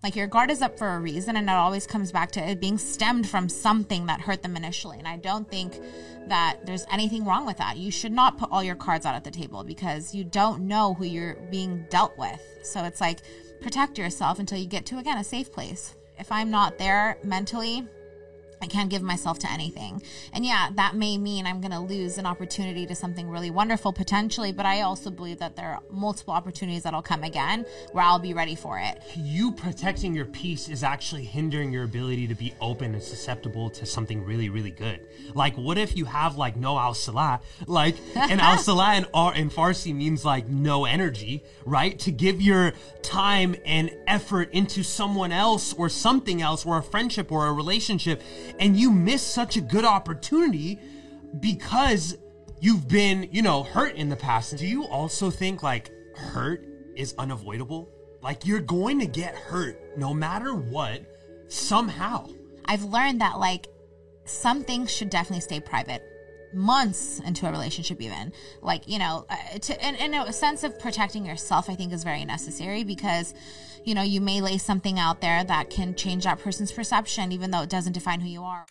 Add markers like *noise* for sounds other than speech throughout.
Like your guard is up for a reason, and it always comes back to it being stemmed from something that hurt them initially. And I don't think that there's anything wrong with that. You should not put all your cards out at the table because you don't know who you're being dealt with. So it's like protect yourself until you get to, again, a safe place. If I'm not there mentally, I can't give myself to anything. And yeah, that may mean I'm going to lose an opportunity to something really wonderful potentially, but I also believe that there are multiple opportunities that'll come again where I'll be ready for it. You protecting your peace is actually hindering your ability to be open and susceptible to something really, really good. Like, what if you have like no al salah? Like, and al *laughs* salah in, in Farsi means like no energy, right? To give your time and effort into someone else or something else or a friendship or a relationship and you miss such a good opportunity because you've been, you know, hurt in the past. Do you also think like hurt is unavoidable? Like you're going to get hurt no matter what, somehow. I've learned that like some things should definitely stay private months into a relationship even. Like you know uh, to and, and a sense of protecting yourself i think is very necessary because you know you may lay something out there that can change that person's perception even though it doesn't define who you are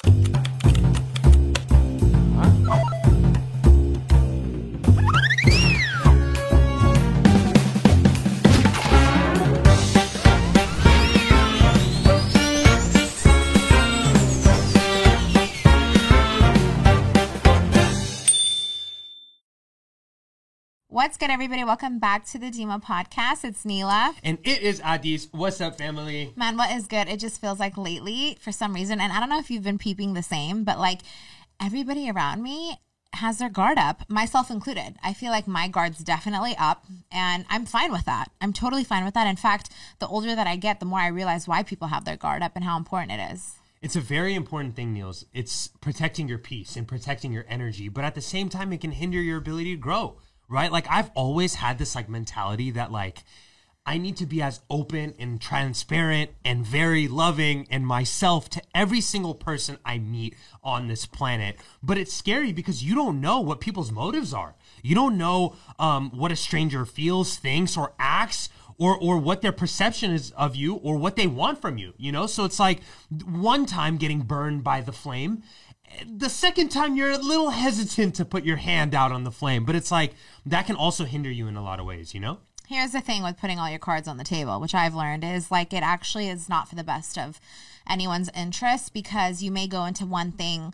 What's good, everybody? Welcome back to the Dimah podcast. It's Neela. And it is Adis. What's up, family? Man, what is good? It just feels like lately, for some reason, and I don't know if you've been peeping the same, but like everybody around me has their guard up, myself included. I feel like my guard's definitely up, and I'm fine with that. I'm totally fine with that. In fact, the older that I get, the more I realize why people have their guard up and how important it is. It's a very important thing, Niels. It's protecting your peace and protecting your energy, but at the same time, it can hinder your ability to grow right? Like I've always had this like mentality that like I need to be as open and transparent and very loving and myself to every single person I meet on this planet. But it's scary because you don't know what people's motives are. You don't know um, what a stranger feels, thinks, or acts. Or, or what their perception is of you or what they want from you you know so it's like one time getting burned by the flame the second time you're a little hesitant to put your hand out on the flame, but it's like that can also hinder you in a lot of ways, you know? Here's the thing with putting all your cards on the table, which I've learned is like it actually is not for the best of anyone's interest because you may go into one thing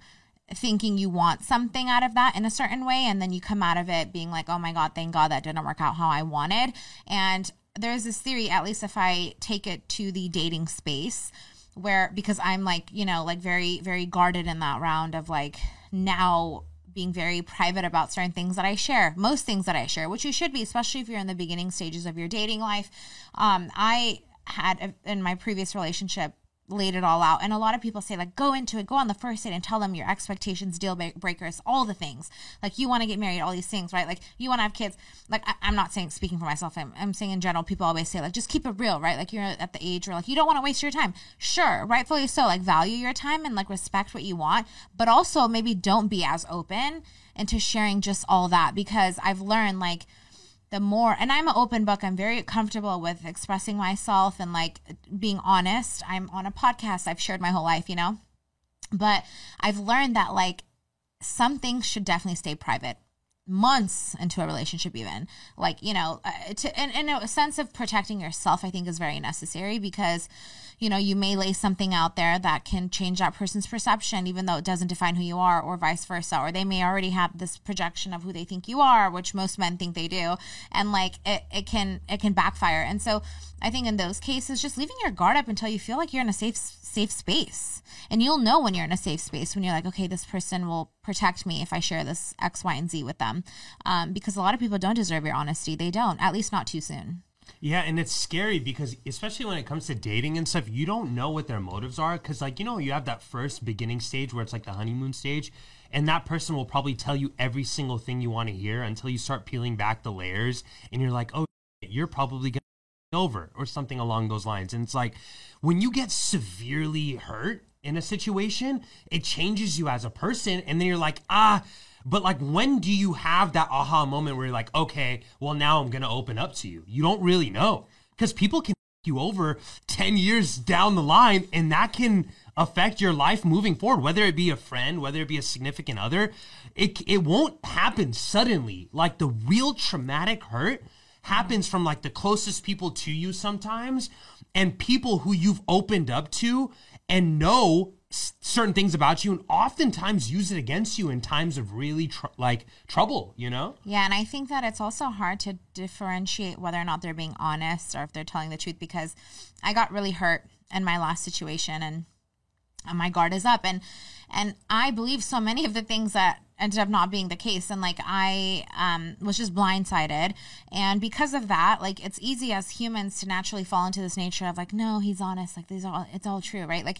thinking you want something out of that in a certain way and then you come out of it being like, "Oh my god, thank God that didn't work out how I wanted." And there's this theory, at least if I take it to the dating space, where because I'm like, you know, like very, very guarded in that round of like now being very private about certain things that I share, most things that I share, which you should be, especially if you're in the beginning stages of your dating life. Um, I had in my previous relationship laid it all out. And a lot of people say, like, go into it, go on the first date and tell them your expectations, deal breakers, all the things. Like, you want to get married, all these things, right? Like, you want to have kids. Like, I, am not saying, speaking for myself, I'm, I'm saying in general, people always say, like, just keep it real, right? Like, you're at the age where, like, you don't want to waste your time. Sure, rightfully so. Like, value your time and, like, respect what you want, but also maybe don't be as open into sharing just all that because I've learned, like, the more and i'm an open book. I'm very comfortable with expressing myself and like being honest. I'm on a podcast. I've shared my whole life you know? But i've learned that like some things should definitely stay private. Months into a relationship even. Like you know uh, to and, and a sense of protecting yourself i think is very necessary because you know you may lay something out there that can change that person's perception even though it doesn't define who you are or vice versa or they may already have this projection of who they think you are which most men think they do and like it, it can it can backfire and so i think in those cases just leaving your guard up until you feel like you're in a safe safe space. And you'll know when you're in a safe space when you're like, okay, this person will protect me if I share this X, Y, and Z with them. Um, because a lot of people don't deserve your honesty. They don't, at least not too soon. Yeah, and it's scary because especially when it comes to dating and stuff, you don't know what their motives are. Because, like, you know, you have that first beginning stage where it's like the honeymoon stage, and that person will probably tell you every single thing you want to hear until you start peeling back the layers, and you're like, oh, you're probably going to over or something along those lines. And it's like when you get severely hurt in a situation, it changes you as a person. And then you're like, ah, but like when do you have that aha moment where you're like, okay, well, now I'm going to open up to you? You don't really know because people can you over 10 years down the line and that can affect your life moving forward whether it be a friend whether it be a significant other it it won't happen suddenly like the real traumatic hurt happens from like the closest people to you sometimes and people who you've opened up to and know certain things about you and oftentimes use it against you in times of really tr- like trouble you know? Yeah, and I think that it's also hard to differentiate whether or not they're being honest or if they're telling the truth because I got really hurt in my last situation and and my guard is up and and I believe so many of the things that ended up not being the case and like I um was just blindsided and because of that like it's easy as humans to naturally fall into this nature of like no he's honest like these are all it's all true right? Like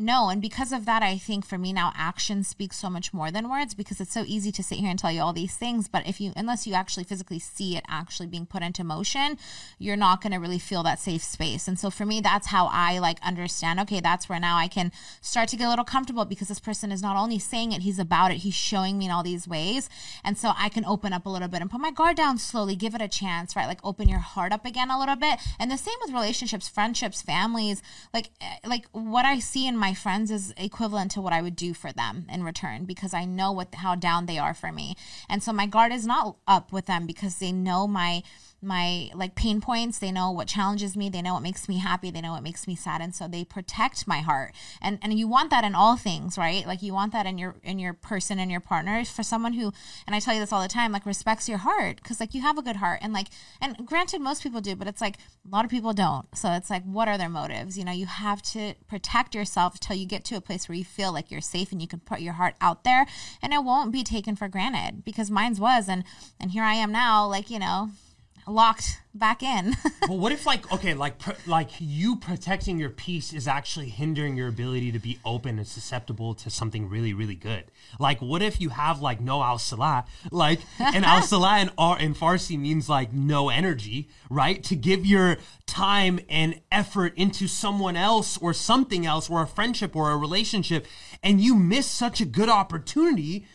no and because of that i think for me now action speaks so much more than words because it's so easy to sit here and tell you all these things. But if you unless you actually physically see it actually being put into motion you're not going to really feel that safe space. And so for me that's how i like understand okay that's where now i can start to get a little comfortable because this person is not only saying it he's about it he's showing me in all these ways. And so i can open up a little bit and put my guard down slowly give it a chance right? Like open your heart up again a little bit. And the same with relationships friendships families. Like eh, like what i see in my friends is equivalent to what I would do for them in return because I know what how down they are for me. And so my guard is not up with them because they know my my like pain points. They know what challenges me. They know what makes me happy. They know what makes me sad. And so they protect my heart. And and you want that in all things right? Like you want that in your in your person and your partner. For someone who and i tell you this all the time like respects your heart. Because like you have a good heart. And like and granted most people do but it's like a lot of people don't. So it's like what are their motives? You know you have to protect yourself till you get to a place where you feel like you're safe and you can put your heart out there. And it won't be taken for granted because mine's was. And and here i am now like you know locked back in. *laughs* well, what if like okay like pr- like you protecting your peace is actually hindering your ability to be open and susceptible to something really really good. Like what if you have like no al salah? Like and al *laughs* salah in, in farsi means like no energy right? To give your time and effort into someone else or something else or a friendship or a relationship and you miss such a good opportunity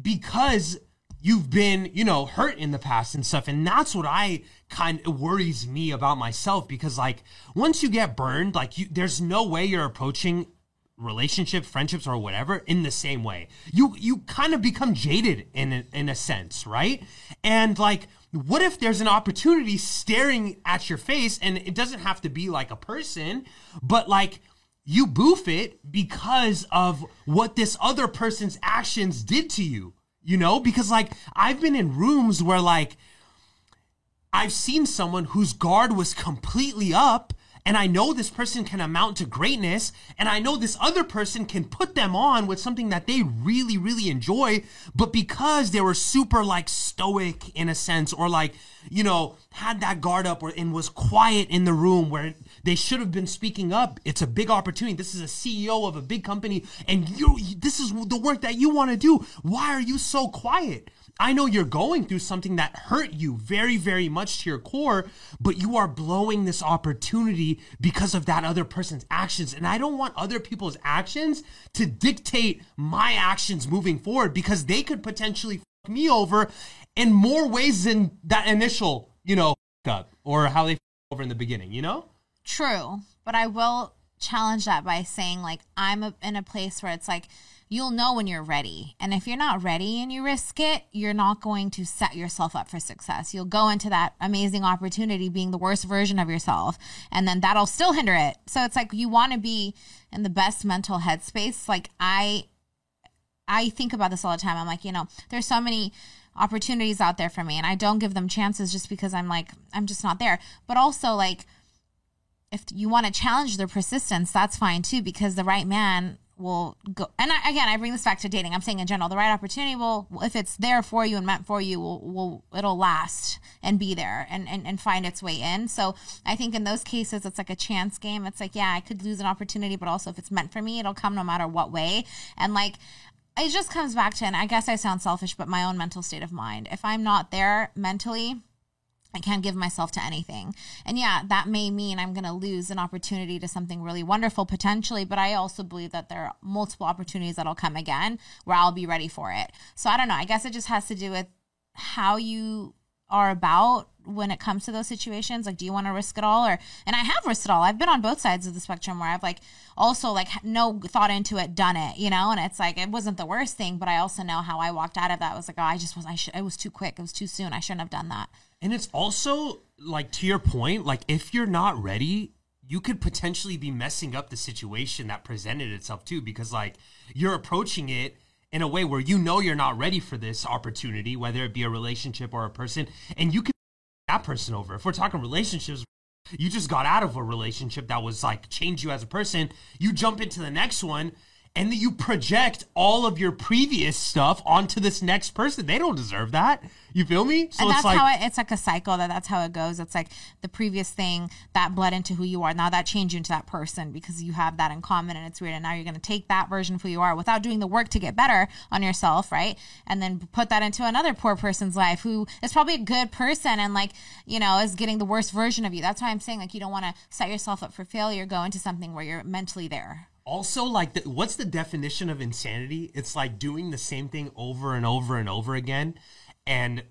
because you've been, you know, hurt in the past and stuff. And that's what I kind of worries me about myself because like once you get burned, like you there's no way you're approaching relationship, friendships or whatever in the same way. You you kind of become jaded in a, in a sense, right? And like what if there's an opportunity staring at your face and it doesn't have to be like a person, but like you boof it because of what this other person's actions did to you you know? Because like i've been in rooms where like i've seen someone whose guard was completely up and i know this person can amount to greatness and i know this other person can put them on with something that they really really enjoy but because they were super like stoic in a sense or like you know had that guard up or, and was quiet in the room where they should have been speaking up it's a big opportunity this is a ceo of a big company and you this is the work that you want to do why are you so quiet I know you're going through something that hurt you very, very much to your core, but you are blowing this opportunity because of that other person's actions. And I don't want other people's actions to dictate my actions moving forward because they could potentially fuck me over in more ways than that initial, you know, up or how they over in the beginning, you know? True, but I will challenge that by saying like I'm a, in a place where it's like you'll know when you're ready. And if you're not ready and you risk it, you're not going to set yourself up for success. You'll go into that amazing opportunity being the worst version of yourself, and then that'll still hinder it. So it's like you want to be in the best mental headspace. Like I I think about this all the time. I'm like, you know, there's so many opportunities out there for me and I don't give them chances just because I'm like I'm just not there. But also like if you want to challenge their persistence, that's fine too because the right man will go and I, again i bring this back to dating. I'm saying in general the right opportunity will if it's there for you and meant for you will, will it'll last and be there and, and and find its way in. So i think in those cases it's like a chance game. It's like yeah i could lose an opportunity but also if it's meant for me it'll come no matter what way. And like it just comes back to and i guess i sound selfish but my own mental state of mind. If i'm not there mentally I can't give myself to anything. And yeah, that may mean I'm going to lose an opportunity to something really wonderful potentially, but I also believe that there are multiple opportunities that'll come again where I'll be ready for it. So I don't know. I guess it just has to do with how you are about when it comes to those situations? Like, do you want to risk it all, or and I have risked it all. I've been on both sides of the spectrum where I've like also like no thought into it, done it, you know, and it's like it wasn't the worst thing, but I also know how I walked out of that. I was like, oh, I just was I should it was too quick, it was too soon. I shouldn't have done that. And it's also like to your point, like if you're not ready, you could potentially be messing up the situation that presented itself too, because like you're approaching it in a way where you know you're not ready for this opportunity, whether it be a relationship or a person, and you can that person over. If we're talking relationships, you just got out of a relationship that was like changed you as a person, you jump into the next one and then you project all of your previous stuff onto this next person. They don't deserve that. You feel me? So and that's like, how it, it's like a cycle. That that's how it goes. It's like the previous thing that bled into who you are. Now that changed you into that person because you have that in common, and it's weird. And now you're going to take that version of who you are without doing the work to get better on yourself, right? And then put that into another poor person's life who is probably a good person and like you know is getting the worst version of you. That's why I'm saying like you don't want to set yourself up for failure. Go into something where you're mentally there also like the, what's the definition of insanity? It's like doing the same thing over and over and over again and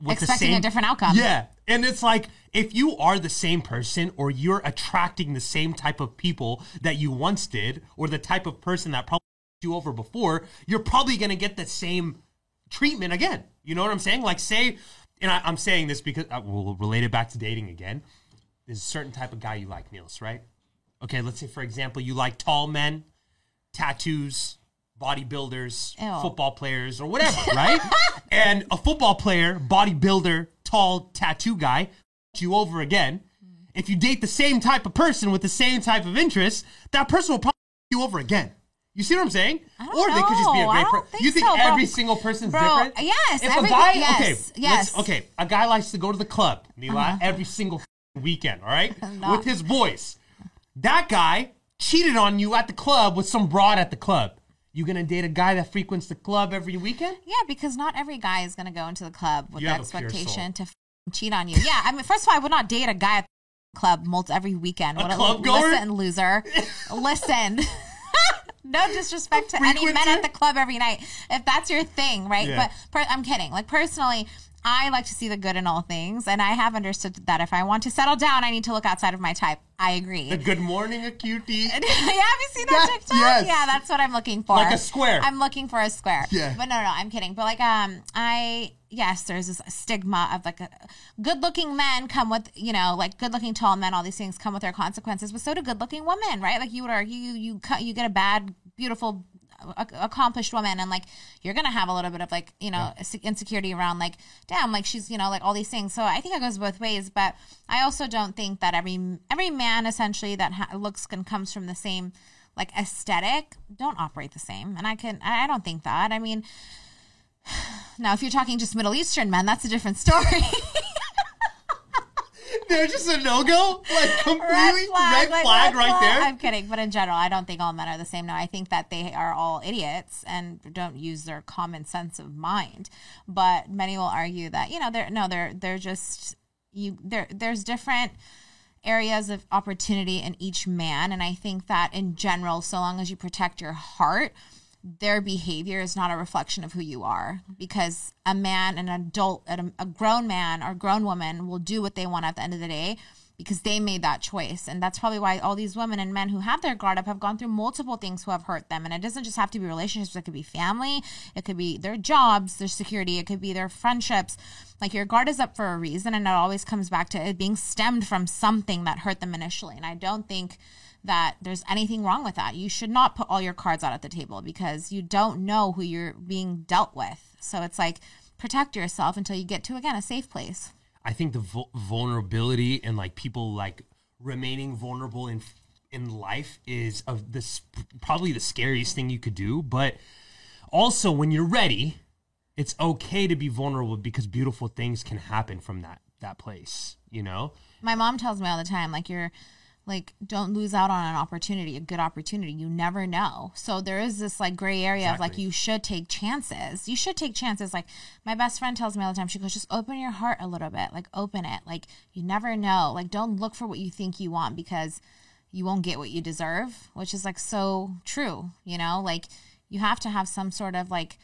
with expecting the same, a different outcome. Yeah. And it's like if you are the same person or you're attracting the same type of people that you once did or the type of person that probably you over before you're probably going to get the same treatment again. You know what i'm saying? Like say and I, am saying this because uh, we'll relate it back to dating again. There's a certain type of guy you like Niels right Okay, let's say for example you like tall men, tattoos, bodybuilders, Ew. football players, or whatever, right? *laughs* and a football player, bodybuilder, tall tattoo guy, you over again. If you date the same type of person with the same type of interests, that person will probably you over again. You see what I'm saying? or they could just be a great person. You think so, every single person's bro, different? Yes. If a guy, yes, okay, yes. okay, a guy likes to go to the club, uh-huh. every single weekend, all right, *laughs* with his boys. That guy cheated on you at the club with some broad at the club. You gonna date a guy that frequents the club every weekend? Yeah, because not every guy is gonna go into the club with the expectation to f- cheat on you. Yeah, I mean, first of all, I would not date a guy at the club multi- every weekend. A what club a, goer? Listen, loser. *laughs* listen. *laughs* no disrespect to any men at the club every night if that's your thing, right? Yeah. But per- I'm kidding. Like personally, I like to see the good in all things, and I have understood that if I want to settle down, I need to look outside of my type. I agree. The good morning, a cutie. yeah, *laughs* have you seen that TikTok? Yes. Yeah, that's what I'm looking for. Like a square. I'm looking for a square. Yeah. But no, no, I'm kidding. But like, um, I yes, there's this stigma of like good-looking men come with you know like good-looking tall men. All these things come with their consequences, but so do good-looking women, right? Like you would argue you you you get a bad, beautiful accomplished woman and like you're gonna have a little bit of like you know yeah. insecurity around like damn like she's you know like all these things. So i think it goes both ways but i also don't think that every every man essentially that ha- looks and comes from the same like aesthetic don't operate the same and i can i don't think that. I mean *sighs* now if you're talking just middle eastern men that's a different story *laughs* They're just a no go, like completely red flag, red like, flag red right there. I'm kidding, but in general, I don't think all men are the same. Now, I think that they are all idiots and don't use their common sense of mind. But many will argue that you know they're no, they're they're just you. There, there's different areas of opportunity in each man, and I think that in general, so long as you protect your heart their behavior is not a reflection of who you are because a man an adult a, grown man or grown woman will do what they want at the end of the day because they made that choice. And that's probably why all these women and men who have their guard up have gone through multiple things who have hurt them. And it doesn't just have to be relationships. It could be family. It could be their jobs their security. It could be their friendships. Like your guard is up for a reason. And it always comes back to it being stemmed from something that hurt them initially. And i don't think that there's anything wrong with that. You should not put all your cards out at the table because you don't know who you're being dealt with. So it's like protect yourself until you get to again a safe place. I think the vulnerability and like people like remaining vulnerable in in life is of this probably the scariest thing you could do, but also when you're ready, it's okay to be vulnerable because beautiful things can happen from that that place, you know? My mom tells me all the time like you're like don't lose out on an opportunity a good opportunity. You never know. So there is this like gray area exactly. of like you should take chances. You should take chances. Like my best friend tells me all the time she goes just open your heart a little bit. Like open it. Like you never know. Like don't look for what you think you want because you won't get what you deserve which is like so true you know? Like you have to have some sort of like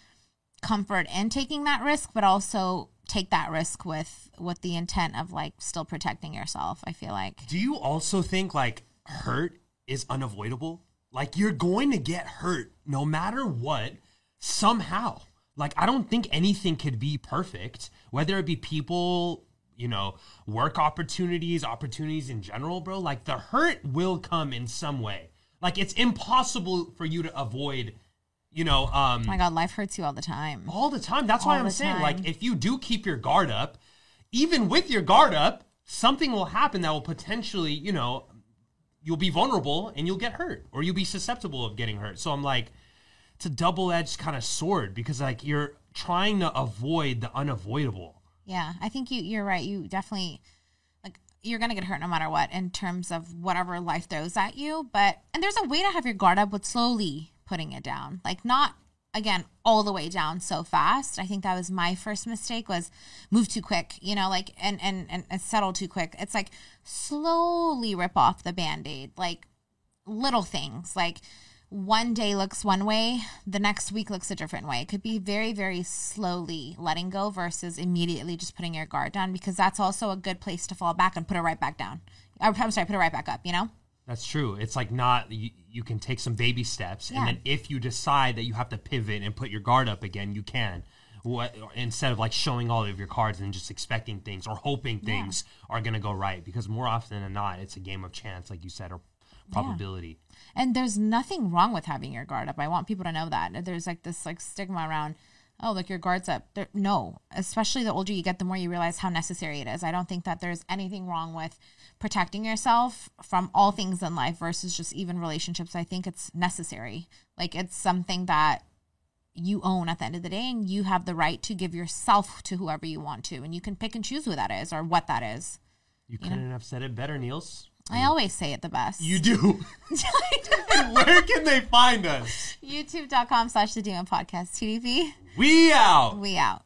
comfort in taking that risk but also take that risk with with the intent of like still protecting yourself. I feel like. Do you also think like hurt is unavoidable? Like you're going to get hurt no matter what somehow. Like I don't think anything could be perfect, whether it be people, you know, work opportunities, opportunities in general, bro. Like the hurt will come in some way. Like it's impossible for you to avoid, you know, um Oh my god, life hurts you all the time. all the time. That's why I'm saying, time. like, if you do keep your guard up, even with your guard up, something will happen that will potentially, you know, you'll be vulnerable and you'll get hurt or you'll be susceptible of getting hurt. So I'm like, it's a double edged kind of sword because, like, you're trying to avoid the unavoidable. Yeah, I think you you're right. You definitely like you're gonna get hurt no matter what in terms of whatever life throws at you. But and there's a way to have your guard up, but slowly putting it down. Like not again all the way down so fast. I think that was my first mistake was move too quick. You know, like and and and, and settle too quick. It's like slowly rip off the band aid. Like little things like one day looks one way, the next week looks a different way. It could be very, very slowly letting go versus immediately just putting your guard down because that's also a good place to fall back and put it right back down. Oh, I'm sorry, put it right back up, you know? That's true. It's like not you, you can take some baby steps, Yeah. and then if you decide that you have to pivot and put your guard up again, you can. What instead of like showing all of your cards and just expecting things or hoping things are going to go right, because more often than not, it's a game of chance, like you said, or probability. And there's nothing wrong with having your guard up. I want people to know that. There's like this like stigma around, oh, look, your guard's up. There, no, especially the older you get, the more you realize how necessary it is. I don't think that there's anything wrong with protecting yourself from all things in life versus just even relationships. I think it's necessary. Like it's something that you own at the end of the day and you have the right to give yourself to whoever you want to and you can pick and choose who that is or what that is. You couldn't have said it better, Niels. I mm. always say it the best. You do. *laughs* Where can they find us? YouTube.com slash the Dimah Podcast. TDP. We out. We out.